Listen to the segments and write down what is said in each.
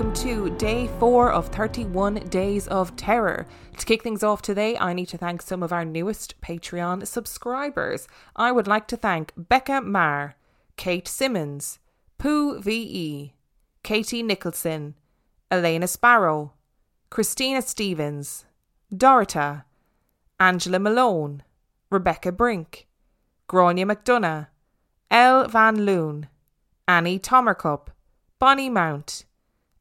welcome to day four of 31 Days of Terror. To kick things off today, I need to thank some of our newest Patreon subscribers. I would like to thank Becca Marr, Kate Simmons, Pooh VE, Katie Nicholson, Elena Sparrow, Christina Stevens, Dorota, Angela Malone, Rebecca Brink, Grania McDonough, Elle Van Loon, Annie Tomercup, Bonnie Mount,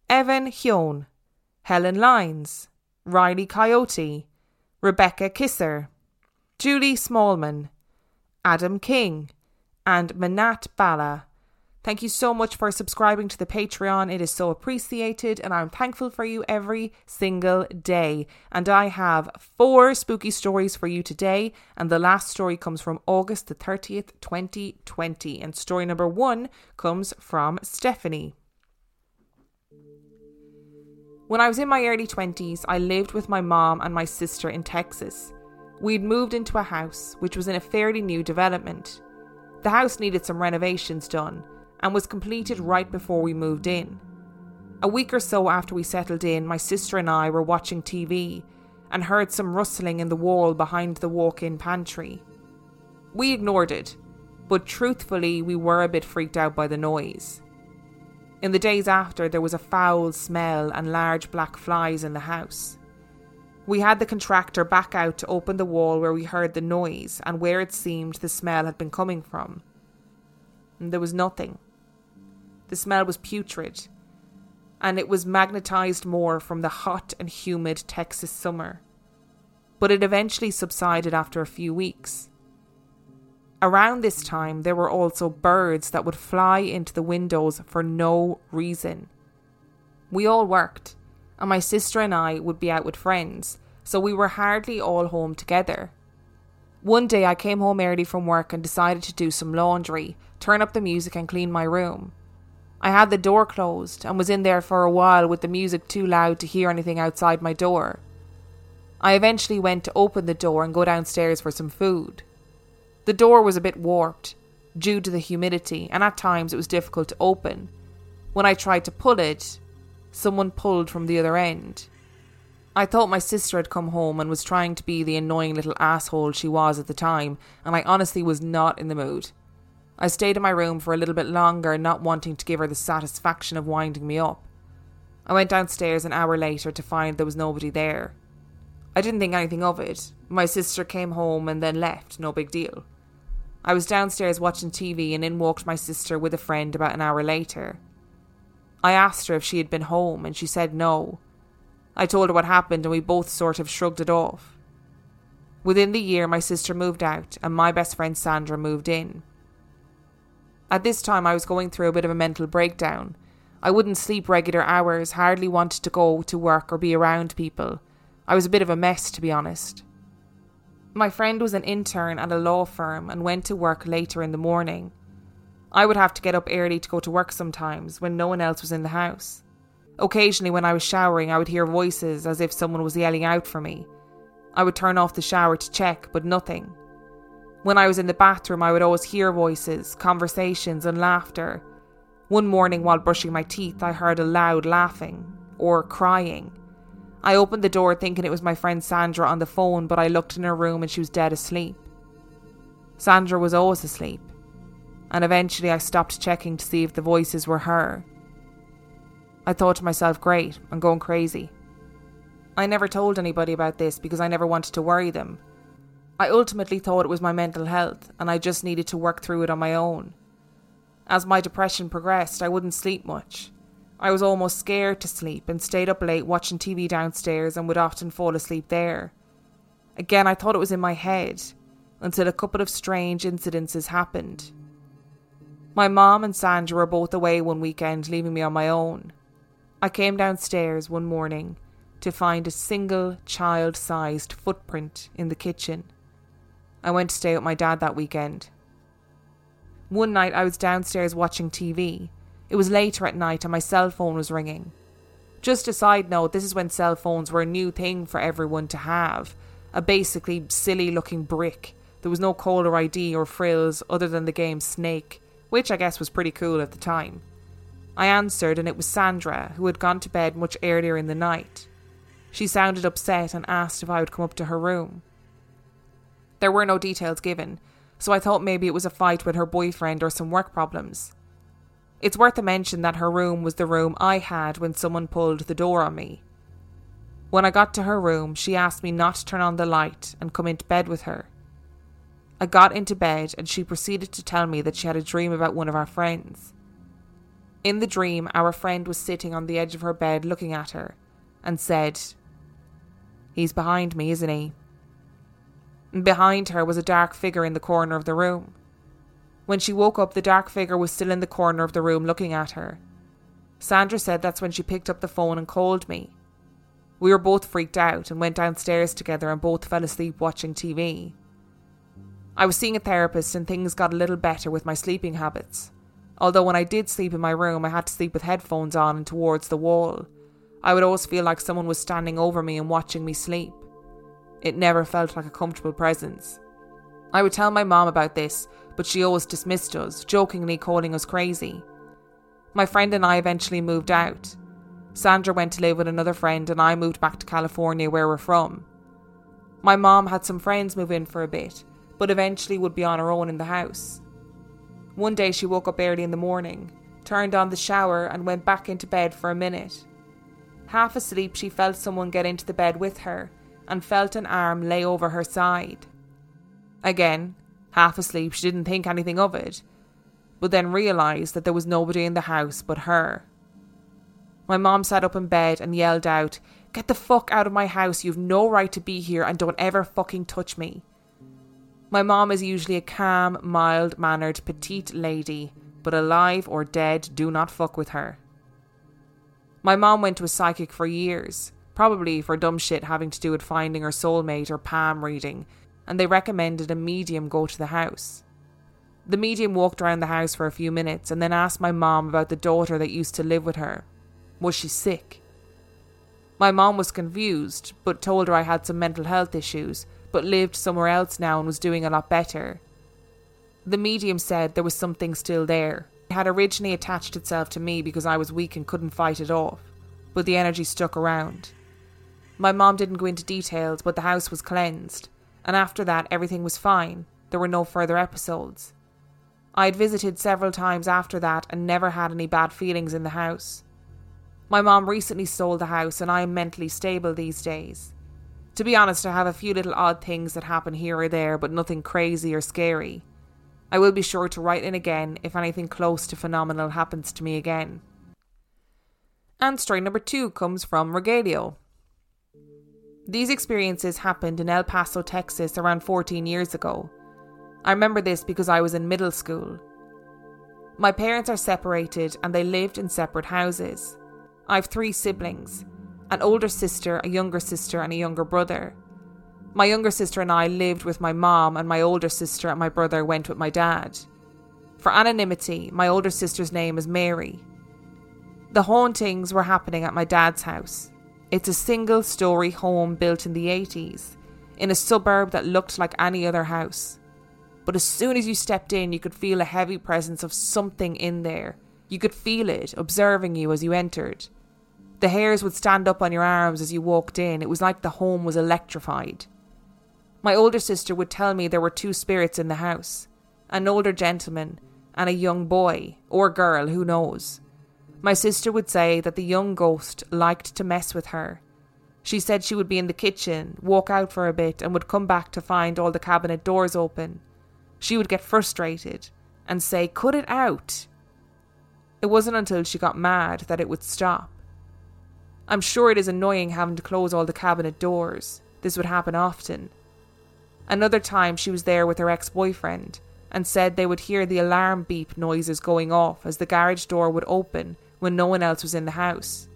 Evan Hyun, Helen Lines, Riley Coyote, Rebecca Kisser, Julie Smallman, Adam King, and Manat Bala. Thank you so much for subscribing to the Patreon. It is so appreciated, and I'm thankful for you every single day. And I have four spooky stories for you today, and the last story comes from August the 30th, 2020. And story number one comes from Stephanie. When I was in my early 20s, I lived with my mom and my sister in Texas. We'd moved into a house which was in a fairly new development. The house needed some renovations done and was completed right before we moved in. A week or so after we settled in, my sister and I were watching TV and heard some rustling in the wall behind the walk in pantry. We ignored it, but truthfully, we were a bit freaked out by the noise. In the days after, there was a foul smell and large black flies in the house. We had the contractor back out to open the wall where we heard the noise and where it seemed the smell had been coming from. And there was nothing. The smell was putrid, and it was magnetized more from the hot and humid Texas summer. But it eventually subsided after a few weeks. Around this time, there were also birds that would fly into the windows for no reason. We all worked, and my sister and I would be out with friends, so we were hardly all home together. One day I came home early from work and decided to do some laundry, turn up the music, and clean my room. I had the door closed and was in there for a while with the music too loud to hear anything outside my door. I eventually went to open the door and go downstairs for some food. The door was a bit warped due to the humidity, and at times it was difficult to open. When I tried to pull it, someone pulled from the other end. I thought my sister had come home and was trying to be the annoying little asshole she was at the time, and I honestly was not in the mood. I stayed in my room for a little bit longer, not wanting to give her the satisfaction of winding me up. I went downstairs an hour later to find there was nobody there. I didn't think anything of it. My sister came home and then left, no big deal. I was downstairs watching TV and in walked my sister with a friend about an hour later. I asked her if she had been home and she said no. I told her what happened and we both sort of shrugged it off. Within the year, my sister moved out and my best friend Sandra moved in. At this time, I was going through a bit of a mental breakdown. I wouldn't sleep regular hours, hardly wanted to go to work or be around people. I was a bit of a mess, to be honest. My friend was an intern at a law firm and went to work later in the morning. I would have to get up early to go to work sometimes when no one else was in the house. Occasionally, when I was showering, I would hear voices as if someone was yelling out for me. I would turn off the shower to check, but nothing. When I was in the bathroom, I would always hear voices, conversations, and laughter. One morning, while brushing my teeth, I heard a loud laughing or crying. I opened the door thinking it was my friend Sandra on the phone, but I looked in her room and she was dead asleep. Sandra was always asleep, and eventually I stopped checking to see if the voices were her. I thought to myself, great, I'm going crazy. I never told anybody about this because I never wanted to worry them. I ultimately thought it was my mental health, and I just needed to work through it on my own. As my depression progressed, I wouldn't sleep much. I was almost scared to sleep and stayed up late watching TV downstairs and would often fall asleep there. Again, I thought it was in my head until a couple of strange incidences happened. My mom and Sandra were both away one weekend, leaving me on my own. I came downstairs one morning to find a single child sized footprint in the kitchen. I went to stay with my dad that weekend. One night I was downstairs watching TV it was later at night and my cell phone was ringing. Just a side note, this is when cell phones were a new thing for everyone to have. A basically silly looking brick. There was no caller ID or frills other than the game Snake, which I guess was pretty cool at the time. I answered, and it was Sandra, who had gone to bed much earlier in the night. She sounded upset and asked if I would come up to her room. There were no details given, so I thought maybe it was a fight with her boyfriend or some work problems. It's worth a mention that her room was the room I had when someone pulled the door on me. When I got to her room, she asked me not to turn on the light and come into bed with her. I got into bed and she proceeded to tell me that she had a dream about one of our friends. In the dream, our friend was sitting on the edge of her bed looking at her and said, He's behind me, isn't he? behind her was a dark figure in the corner of the room. When she woke up, the dark figure was still in the corner of the room looking at her. Sandra said that's when she picked up the phone and called me. We were both freaked out and went downstairs together and both fell asleep watching TV. I was seeing a therapist and things got a little better with my sleeping habits. Although when I did sleep in my room, I had to sleep with headphones on and towards the wall. I would always feel like someone was standing over me and watching me sleep. It never felt like a comfortable presence. I would tell my mom about this, but she always dismissed us, jokingly calling us crazy. My friend and I eventually moved out. Sandra went to live with another friend, and I moved back to California, where we're from. My mom had some friends move in for a bit, but eventually would be on her own in the house. One day she woke up early in the morning, turned on the shower, and went back into bed for a minute. Half asleep, she felt someone get into the bed with her and felt an arm lay over her side. Again, half asleep, she didn't think anything of it, but then realised that there was nobody in the house but her. My mom sat up in bed and yelled out, Get the fuck out of my house, you've no right to be here, and don't ever fucking touch me. My mom is usually a calm, mild mannered, petite lady, but alive or dead, do not fuck with her. My mom went to a psychic for years, probably for dumb shit having to do with finding her soulmate or palm reading, and they recommended a medium go to the house. The medium walked around the house for a few minutes and then asked my mom about the daughter that used to live with her. Was she sick? My mom was confused, but told her I had some mental health issues, but lived somewhere else now and was doing a lot better. The medium said there was something still there. It had originally attached itself to me because I was weak and couldn't fight it off, but the energy stuck around. My mom didn't go into details, but the house was cleansed, and after that, everything was fine. There were no further episodes. I had visited several times after that and never had any bad feelings in the house. My mom recently sold the house, and I am mentally stable these days. To be honest, I have a few little odd things that happen here or there, but nothing crazy or scary. I will be sure to write in again if anything close to phenomenal happens to me again. And story number two comes from Regalio. These experiences happened in El Paso, Texas around 14 years ago. I remember this because I was in middle school. My parents are separated and they lived in separate houses. I have three siblings an older sister, a younger sister, and a younger brother. My younger sister and I lived with my mom, and my older sister and my brother went with my dad. For anonymity, my older sister's name is Mary. The hauntings were happening at my dad's house. It's a single story home built in the 80s, in a suburb that looked like any other house. But as soon as you stepped in, you could feel a heavy presence of something in there. You could feel it observing you as you entered. The hairs would stand up on your arms as you walked in. It was like the home was electrified. My older sister would tell me there were two spirits in the house an older gentleman and a young boy, or girl, who knows. My sister would say that the young ghost liked to mess with her. She said she would be in the kitchen, walk out for a bit, and would come back to find all the cabinet doors open. She would get frustrated and say, Cut it out. It wasn't until she got mad that it would stop. I'm sure it is annoying having to close all the cabinet doors. This would happen often. Another time she was there with her ex boyfriend and said they would hear the alarm beep noises going off as the garage door would open when no one else was in the house.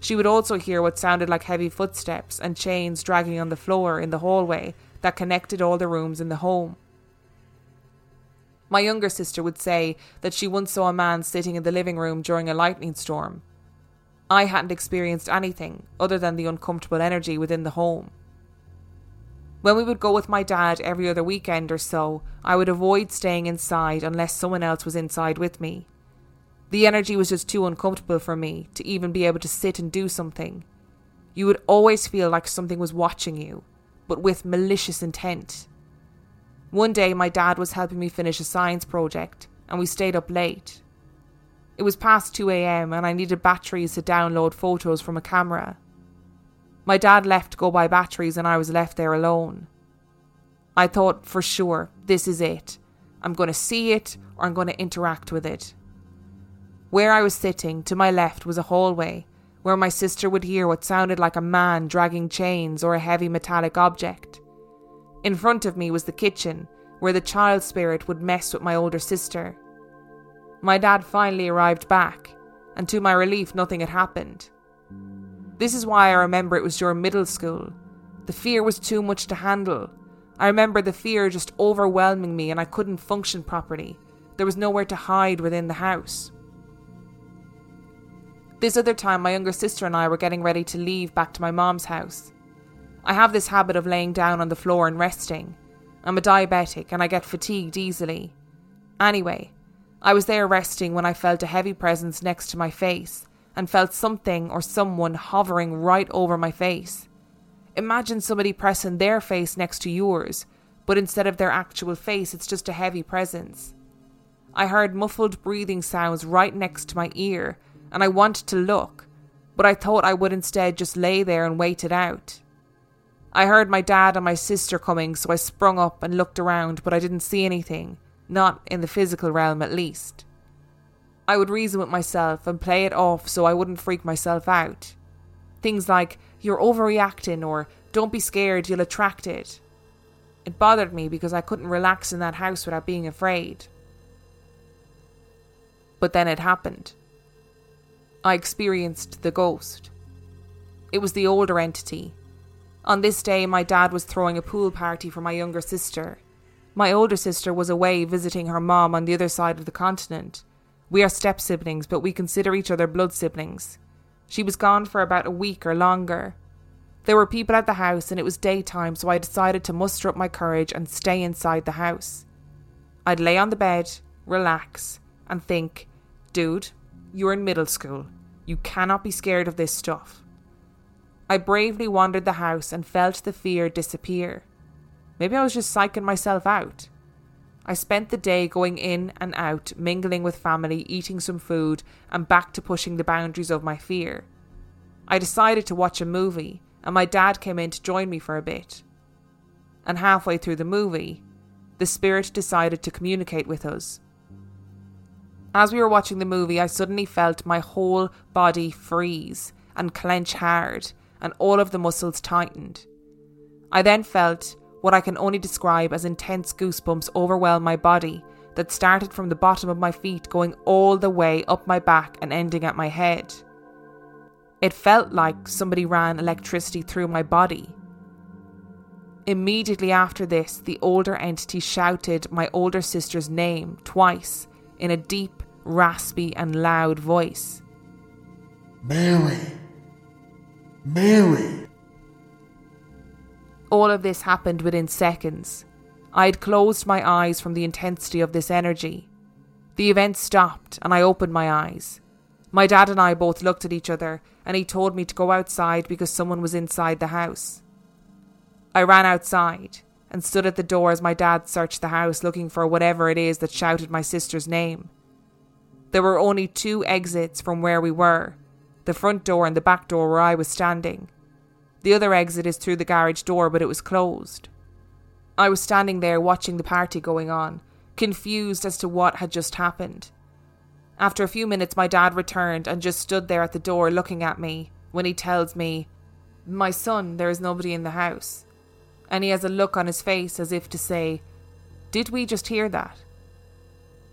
She would also hear what sounded like heavy footsteps and chains dragging on the floor in the hallway that connected all the rooms in the home. My younger sister would say that she once saw a man sitting in the living room during a lightning storm. I hadn't experienced anything other than the uncomfortable energy within the home. When we would go with my dad every other weekend or so, I would avoid staying inside unless someone else was inside with me. The energy was just too uncomfortable for me to even be able to sit and do something. You would always feel like something was watching you, but with malicious intent. One day, my dad was helping me finish a science project, and we stayed up late. It was past 2 am, and I needed batteries to download photos from a camera. My dad left to go buy batteries, and I was left there alone. I thought for sure, this is it. I'm going to see it, or I'm going to interact with it. Where I was sitting, to my left, was a hallway where my sister would hear what sounded like a man dragging chains or a heavy metallic object. In front of me was the kitchen, where the child spirit would mess with my older sister. My dad finally arrived back, and to my relief, nothing had happened. This is why I remember it was during middle school. The fear was too much to handle. I remember the fear just overwhelming me, and I couldn't function properly. There was nowhere to hide within the house. This other time, my younger sister and I were getting ready to leave back to my mom's house. I have this habit of laying down on the floor and resting. I'm a diabetic and I get fatigued easily. Anyway, I was there resting when I felt a heavy presence next to my face and felt something or someone hovering right over my face. Imagine somebody pressing their face next to yours, but instead of their actual face, it's just a heavy presence. I heard muffled breathing sounds right next to my ear and I wanted to look, but I thought I would instead just lay there and wait it out. I heard my dad and my sister coming, so I sprung up and looked around, but I didn't see anything, not in the physical realm at least. I would reason with myself and play it off so I wouldn't freak myself out. Things like, you're overreacting, or don't be scared, you'll attract it. It bothered me because I couldn't relax in that house without being afraid. But then it happened. I experienced the ghost. It was the older entity. On this day, my dad was throwing a pool party for my younger sister. My older sister was away visiting her mom on the other side of the continent. We are step siblings, but we consider each other blood siblings. She was gone for about a week or longer. There were people at the house, and it was daytime, so I decided to muster up my courage and stay inside the house. I'd lay on the bed, relax, and think, dude, you're in middle school. You cannot be scared of this stuff. I bravely wandered the house and felt the fear disappear. Maybe I was just psyching myself out. I spent the day going in and out, mingling with family, eating some food, and back to pushing the boundaries of my fear. I decided to watch a movie, and my dad came in to join me for a bit. And halfway through the movie, the spirit decided to communicate with us. As we were watching the movie, I suddenly felt my whole body freeze and clench hard, and all of the muscles tightened. I then felt what I can only describe as intense goosebumps overwhelm my body that started from the bottom of my feet going all the way up my back and ending at my head. It felt like somebody ran electricity through my body. Immediately after this, the older entity shouted my older sister's name twice in a deep, raspy, and loud voice. Mary! Mary! All of this happened within seconds. I had closed my eyes from the intensity of this energy. The event stopped, and I opened my eyes. My dad and I both looked at each other, and he told me to go outside because someone was inside the house. I ran outside and stood at the door as my dad searched the house looking for whatever it is that shouted my sister's name. There were only two exits from where we were the front door and the back door where I was standing. The other exit is through the garage door, but it was closed. I was standing there watching the party going on, confused as to what had just happened. After a few minutes, my dad returned and just stood there at the door looking at me when he tells me, My son, there is nobody in the house and he has a look on his face as if to say, Did we just hear that?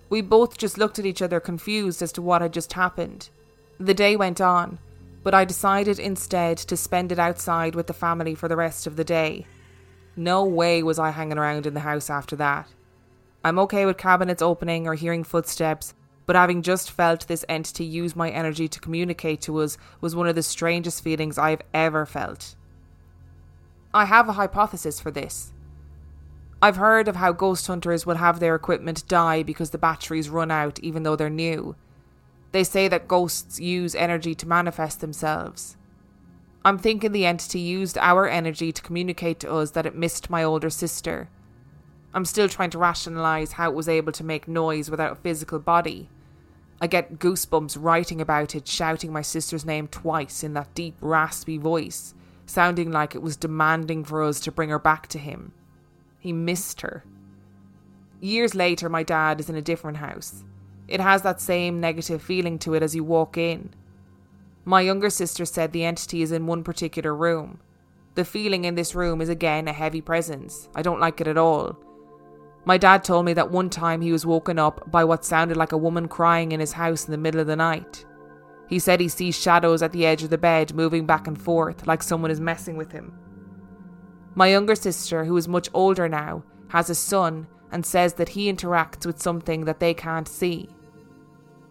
We both just looked at each other confused as to what had just happened. The day went on, but I decided instead to spend it outside with the family for the rest of the day. No way was I hanging around in the house after that. I'm okay with cabinets opening or hearing footsteps, but having just felt this entity use my energy to communicate to us was one of the strangest feelings I've ever felt. I have a hypothesis for this. I've heard of how ghost hunters will have their equipment die because the batteries run out even though they're new. They say that ghosts use energy to manifest themselves. I'm thinking the entity used our energy to communicate to us that it missed my older sister. I'm still trying to rationalize how it was able to make noise without a physical body. I get goosebumps writing about it, shouting my sister's name twice in that deep, raspy voice, sounding like it was demanding for us to bring her back to him. He missed her. Years later, my dad is in a different house. It has that same negative feeling to it as you walk in. My younger sister said the entity is in one particular room. The feeling in this room is again a heavy presence. I don't like it at all. My dad told me that one time he was woken up by what sounded like a woman crying in his house in the middle of the night. He said he sees shadows at the edge of the bed moving back and forth like someone is messing with him. My younger sister, who is much older now, has a son and says that he interacts with something that they can't see.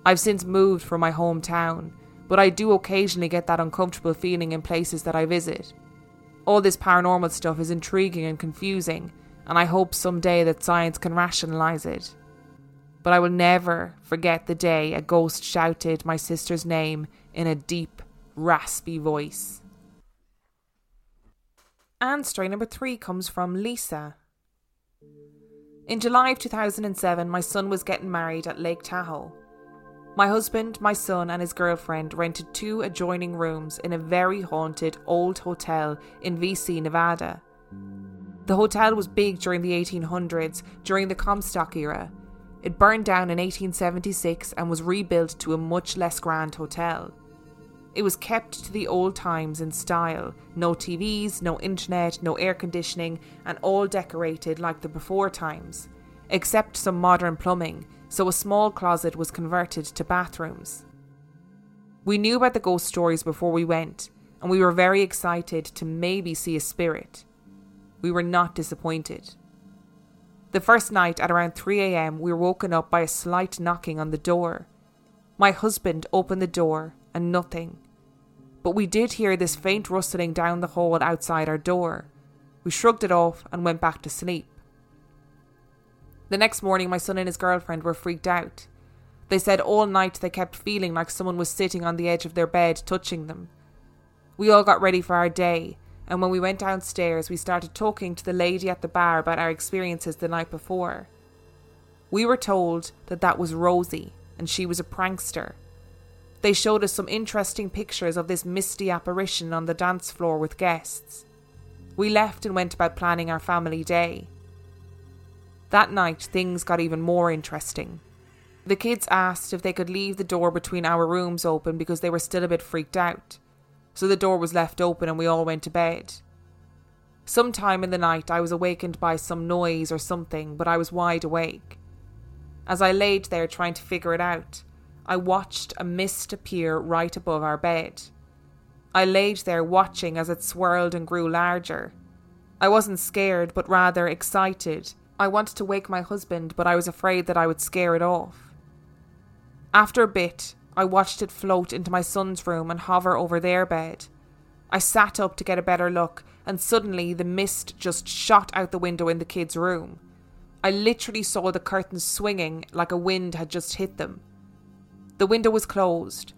I've since moved from my hometown, but I do occasionally get that uncomfortable feeling in places that I visit. All this paranormal stuff is intriguing and confusing, and I hope someday that science can rationalize it. But I will never forget the day a ghost shouted my sister's name in a deep, raspy voice. And story number three comes from Lisa. In July of 2007, my son was getting married at Lake Tahoe. My husband, my son, and his girlfriend rented two adjoining rooms in a very haunted old hotel in VC, Nevada. The hotel was big during the 1800s, during the Comstock era. It burned down in 1876 and was rebuilt to a much less grand hotel. It was kept to the old times in style no TVs, no internet, no air conditioning, and all decorated like the before times, except some modern plumbing, so a small closet was converted to bathrooms. We knew about the ghost stories before we went, and we were very excited to maybe see a spirit. We were not disappointed. The first night at around 3am, we were woken up by a slight knocking on the door. My husband opened the door and nothing but we did hear this faint rustling down the hall outside our door. We shrugged it off and went back to sleep. The next morning, my son and his girlfriend were freaked out. They said all night they kept feeling like someone was sitting on the edge of their bed touching them. We all got ready for our day, and when we went downstairs, we started talking to the lady at the bar about our experiences the night before. We were told that that was Rosie, and she was a prankster they showed us some interesting pictures of this misty apparition on the dance floor with guests. We left and went about planning our family day. That night, things got even more interesting. The kids asked if they could leave the door between our rooms open because they were still a bit freaked out. So the door was left open and we all went to bed. Sometime in the night, I was awakened by some noise or something, but I was wide awake. As I laid there trying to figure it out, I watched a mist appear right above our bed. I laid there watching as it swirled and grew larger. I wasn't scared, but rather excited. I wanted to wake my husband, but I was afraid that I would scare it off. After a bit, I watched it float into my son's room and hover over their bed. I sat up to get a better look, and suddenly the mist just shot out the window in the kids' room. I literally saw the curtains swinging like a wind had just hit them. The window was closed,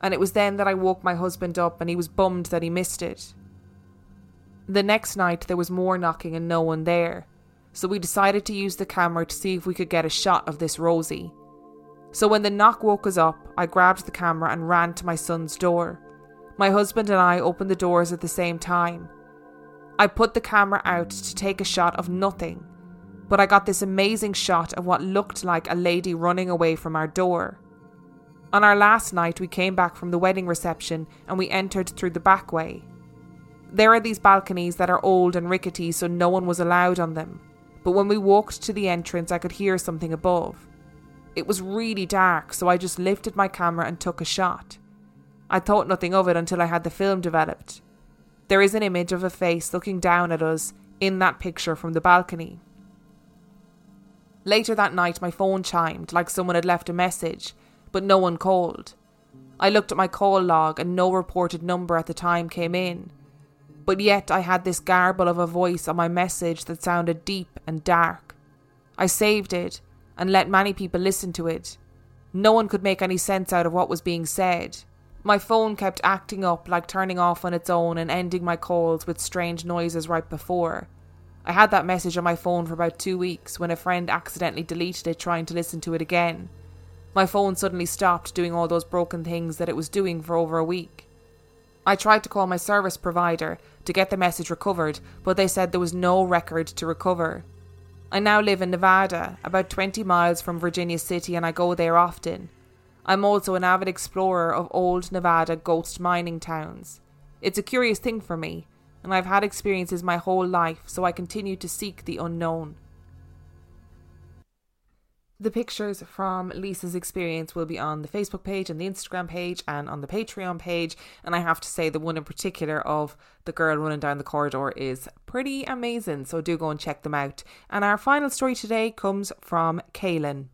and it was then that I woke my husband up and he was bummed that he missed it. The next night there was more knocking and no one there, so we decided to use the camera to see if we could get a shot of this Rosie. So when the knock woke us up, I grabbed the camera and ran to my son's door. My husband and I opened the doors at the same time. I put the camera out to take a shot of nothing, but I got this amazing shot of what looked like a lady running away from our door. On our last night, we came back from the wedding reception and we entered through the back way. There are these balconies that are old and rickety, so no one was allowed on them. But when we walked to the entrance, I could hear something above. It was really dark, so I just lifted my camera and took a shot. I thought nothing of it until I had the film developed. There is an image of a face looking down at us in that picture from the balcony. Later that night, my phone chimed like someone had left a message, but no one called. I looked at my call log and no reported number at the time came in. But yet I had this garble of a voice on my message that sounded deep and dark. I saved it and let many people listen to it. No one could make any sense out of what was being said. My phone kept acting up, like turning off on its own and ending my calls with strange noises right before. I had that message on my phone for about two weeks when a friend accidentally deleted it trying to listen to it again. My phone suddenly stopped doing all those broken things that it was doing for over a week. I tried to call my service provider to get the message recovered, but they said there was no record to recover. I now live in Nevada, about 20 miles from Virginia City, and I go there often. I'm also an avid explorer of old Nevada ghost mining towns. It's a curious thing for me, and I've had experiences my whole life, so I continue to seek the unknown. The pictures from Lisa's experience will be on the Facebook page and the Instagram page and on the Patreon page. And I have to say, the one in particular of the girl running down the corridor is pretty amazing. So do go and check them out. And our final story today comes from Kaylin.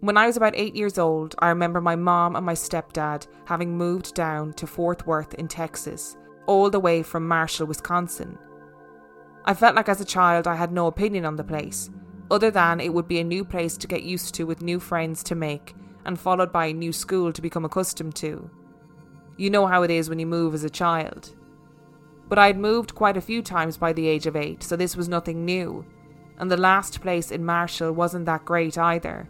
When I was about eight years old, I remember my mom and my stepdad having moved down to Fort Worth in Texas, all the way from Marshall, Wisconsin. I felt like as a child I had no opinion on the place, other than it would be a new place to get used to with new friends to make, and followed by a new school to become accustomed to. You know how it is when you move as a child. But I had moved quite a few times by the age of eight, so this was nothing new, and the last place in Marshall wasn't that great either.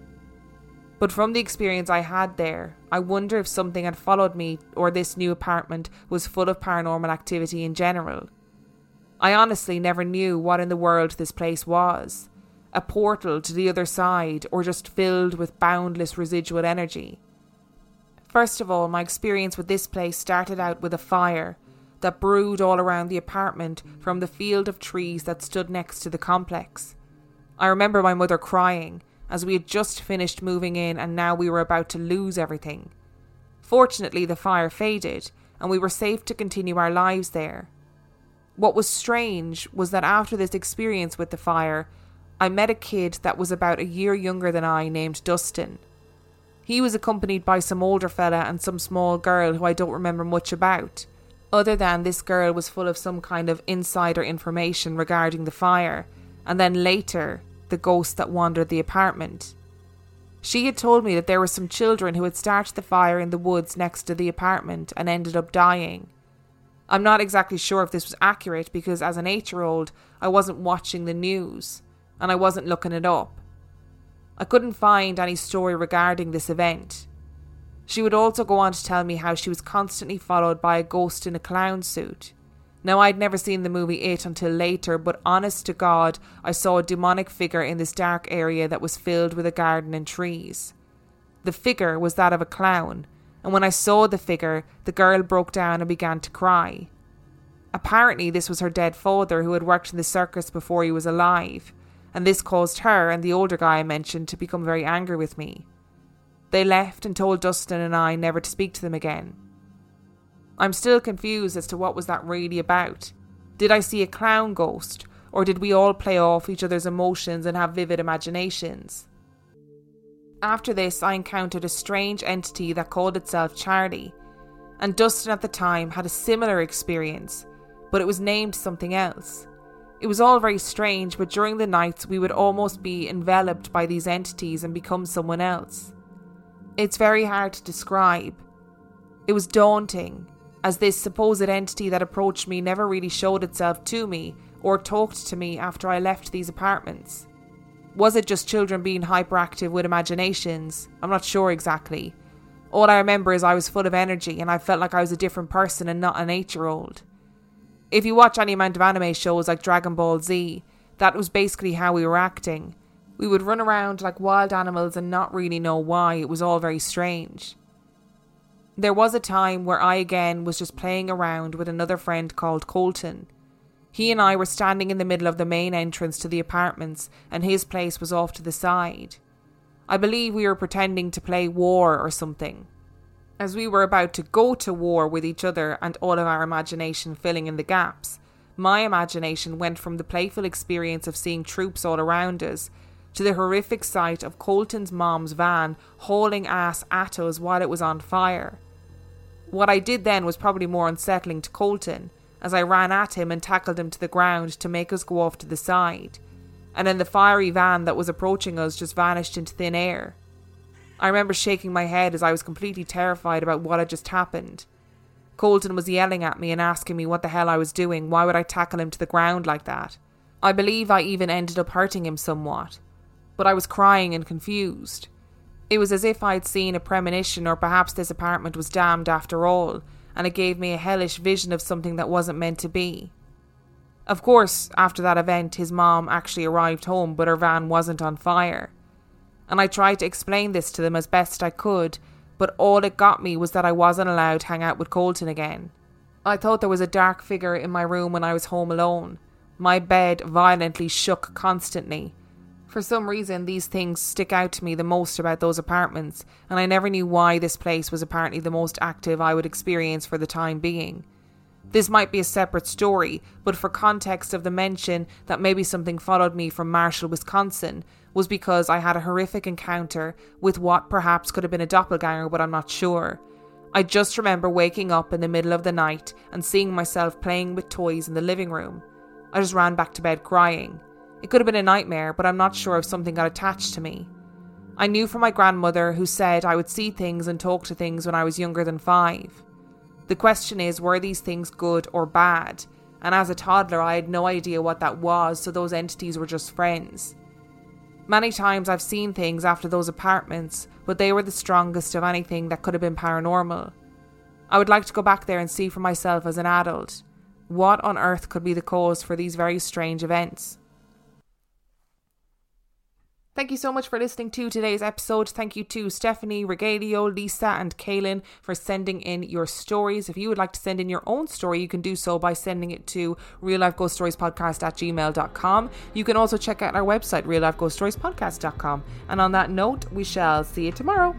But from the experience I had there, I wonder if something had followed me or this new apartment was full of paranormal activity in general. I honestly never knew what in the world this place was a portal to the other side or just filled with boundless residual energy. First of all, my experience with this place started out with a fire that brewed all around the apartment from the field of trees that stood next to the complex. I remember my mother crying as we had just finished moving in and now we were about to lose everything. Fortunately, the fire faded and we were safe to continue our lives there. What was strange was that after this experience with the fire, I met a kid that was about a year younger than I named Dustin. He was accompanied by some older fella and some small girl who I don't remember much about, other than this girl was full of some kind of insider information regarding the fire, and then later the ghost that wandered the apartment. She had told me that there were some children who had started the fire in the woods next to the apartment and ended up dying. I'm not exactly sure if this was accurate because as an eight year old, I wasn't watching the news and I wasn't looking it up. I couldn't find any story regarding this event. She would also go on to tell me how she was constantly followed by a ghost in a clown suit. Now, I'd never seen the movie It until later, but honest to God, I saw a demonic figure in this dark area that was filled with a garden and trees. The figure was that of a clown, and when I saw the figure, the girl broke down and began to cry. Apparently, this was her dead father who had worked in the circus before he was alive, and this caused her and the older guy I mentioned to become very angry with me. They left and told Dustin and I never to speak to them again. I'm still confused as to what was that really about. Did I see a clown ghost, or did we all play off each other's emotions and have vivid imaginations? After this, I encountered a strange entity that called itself Charlie, and Dustin at the time had a similar experience, but it was named something else. It was all very strange, but during the nights we would almost be enveloped by these entities and become someone else. It's very hard to describe. It was daunting, as this supposed entity that approached me never really showed itself to me or talked to me after I left these apartments. Was it just children being hyperactive with imaginations? I'm not sure exactly. All I remember is I was full of energy and I felt like I was a different person and not an eight year old. If you watch any amount of anime shows like Dragon Ball Z, that was basically how we were acting. We would run around like wild animals and not really know why. It was all very strange. There was a time where I again was just playing around with another friend called Colton. He and I were standing in the middle of the main entrance to the apartments, and his place was off to the side. I believe we were pretending to play war or something. As we were about to go to war with each other and all of our imagination filling in the gaps, my imagination went from the playful experience of seeing troops all around us to the horrific sight of Colton's mom's van hauling ass at us while it was on fire. What I did then was probably more unsettling to Colton, as I ran at him and tackled him to the ground to make us go off to the side. and then the fiery van that was approaching us just vanished into thin air. I remember shaking my head as I was completely terrified about what had just happened. Colton was yelling at me and asking me what the hell I was doing. Why would I tackle him to the ground like that? I believe I even ended up hurting him somewhat, but I was crying and confused. It was as if I'd seen a premonition, or perhaps this apartment was damned after all, and it gave me a hellish vision of something that wasn't meant to be. Of course, after that event, his mom actually arrived home, but her van wasn't on fire. And I tried to explain this to them as best I could, but all it got me was that I wasn't allowed to hang out with Colton again. I thought there was a dark figure in my room when I was home alone. My bed violently shook constantly. For some reason, these things stick out to me the most about those apartments, and I never knew why this place was apparently the most active I would experience for the time being. This might be a separate story, but for context of the mention that maybe something followed me from Marshall, Wisconsin, was because I had a horrific encounter with what perhaps could have been a doppelganger, but I'm not sure. I just remember waking up in the middle of the night and seeing myself playing with toys in the living room. I just ran back to bed crying. It could have been a nightmare, but I'm not sure if something got attached to me. I knew from my grandmother, who said I would see things and talk to things when I was younger than five. The question is, were these things good or bad? And as a toddler, I had no idea what that was, so those entities were just friends. Many times I've seen things after those apartments, but they were the strongest of anything that could have been paranormal. I would like to go back there and see for myself as an adult. What on earth could be the cause for these very strange events? Thank you so much for listening to today's episode. Thank you to Stephanie, Regalio, Lisa, and Kaylin for sending in your stories. If you would like to send in your own story, you can do so by sending it to real life ghost stories podcast at gmail.com. You can also check out our website, real life ghost And on that note, we shall see you tomorrow.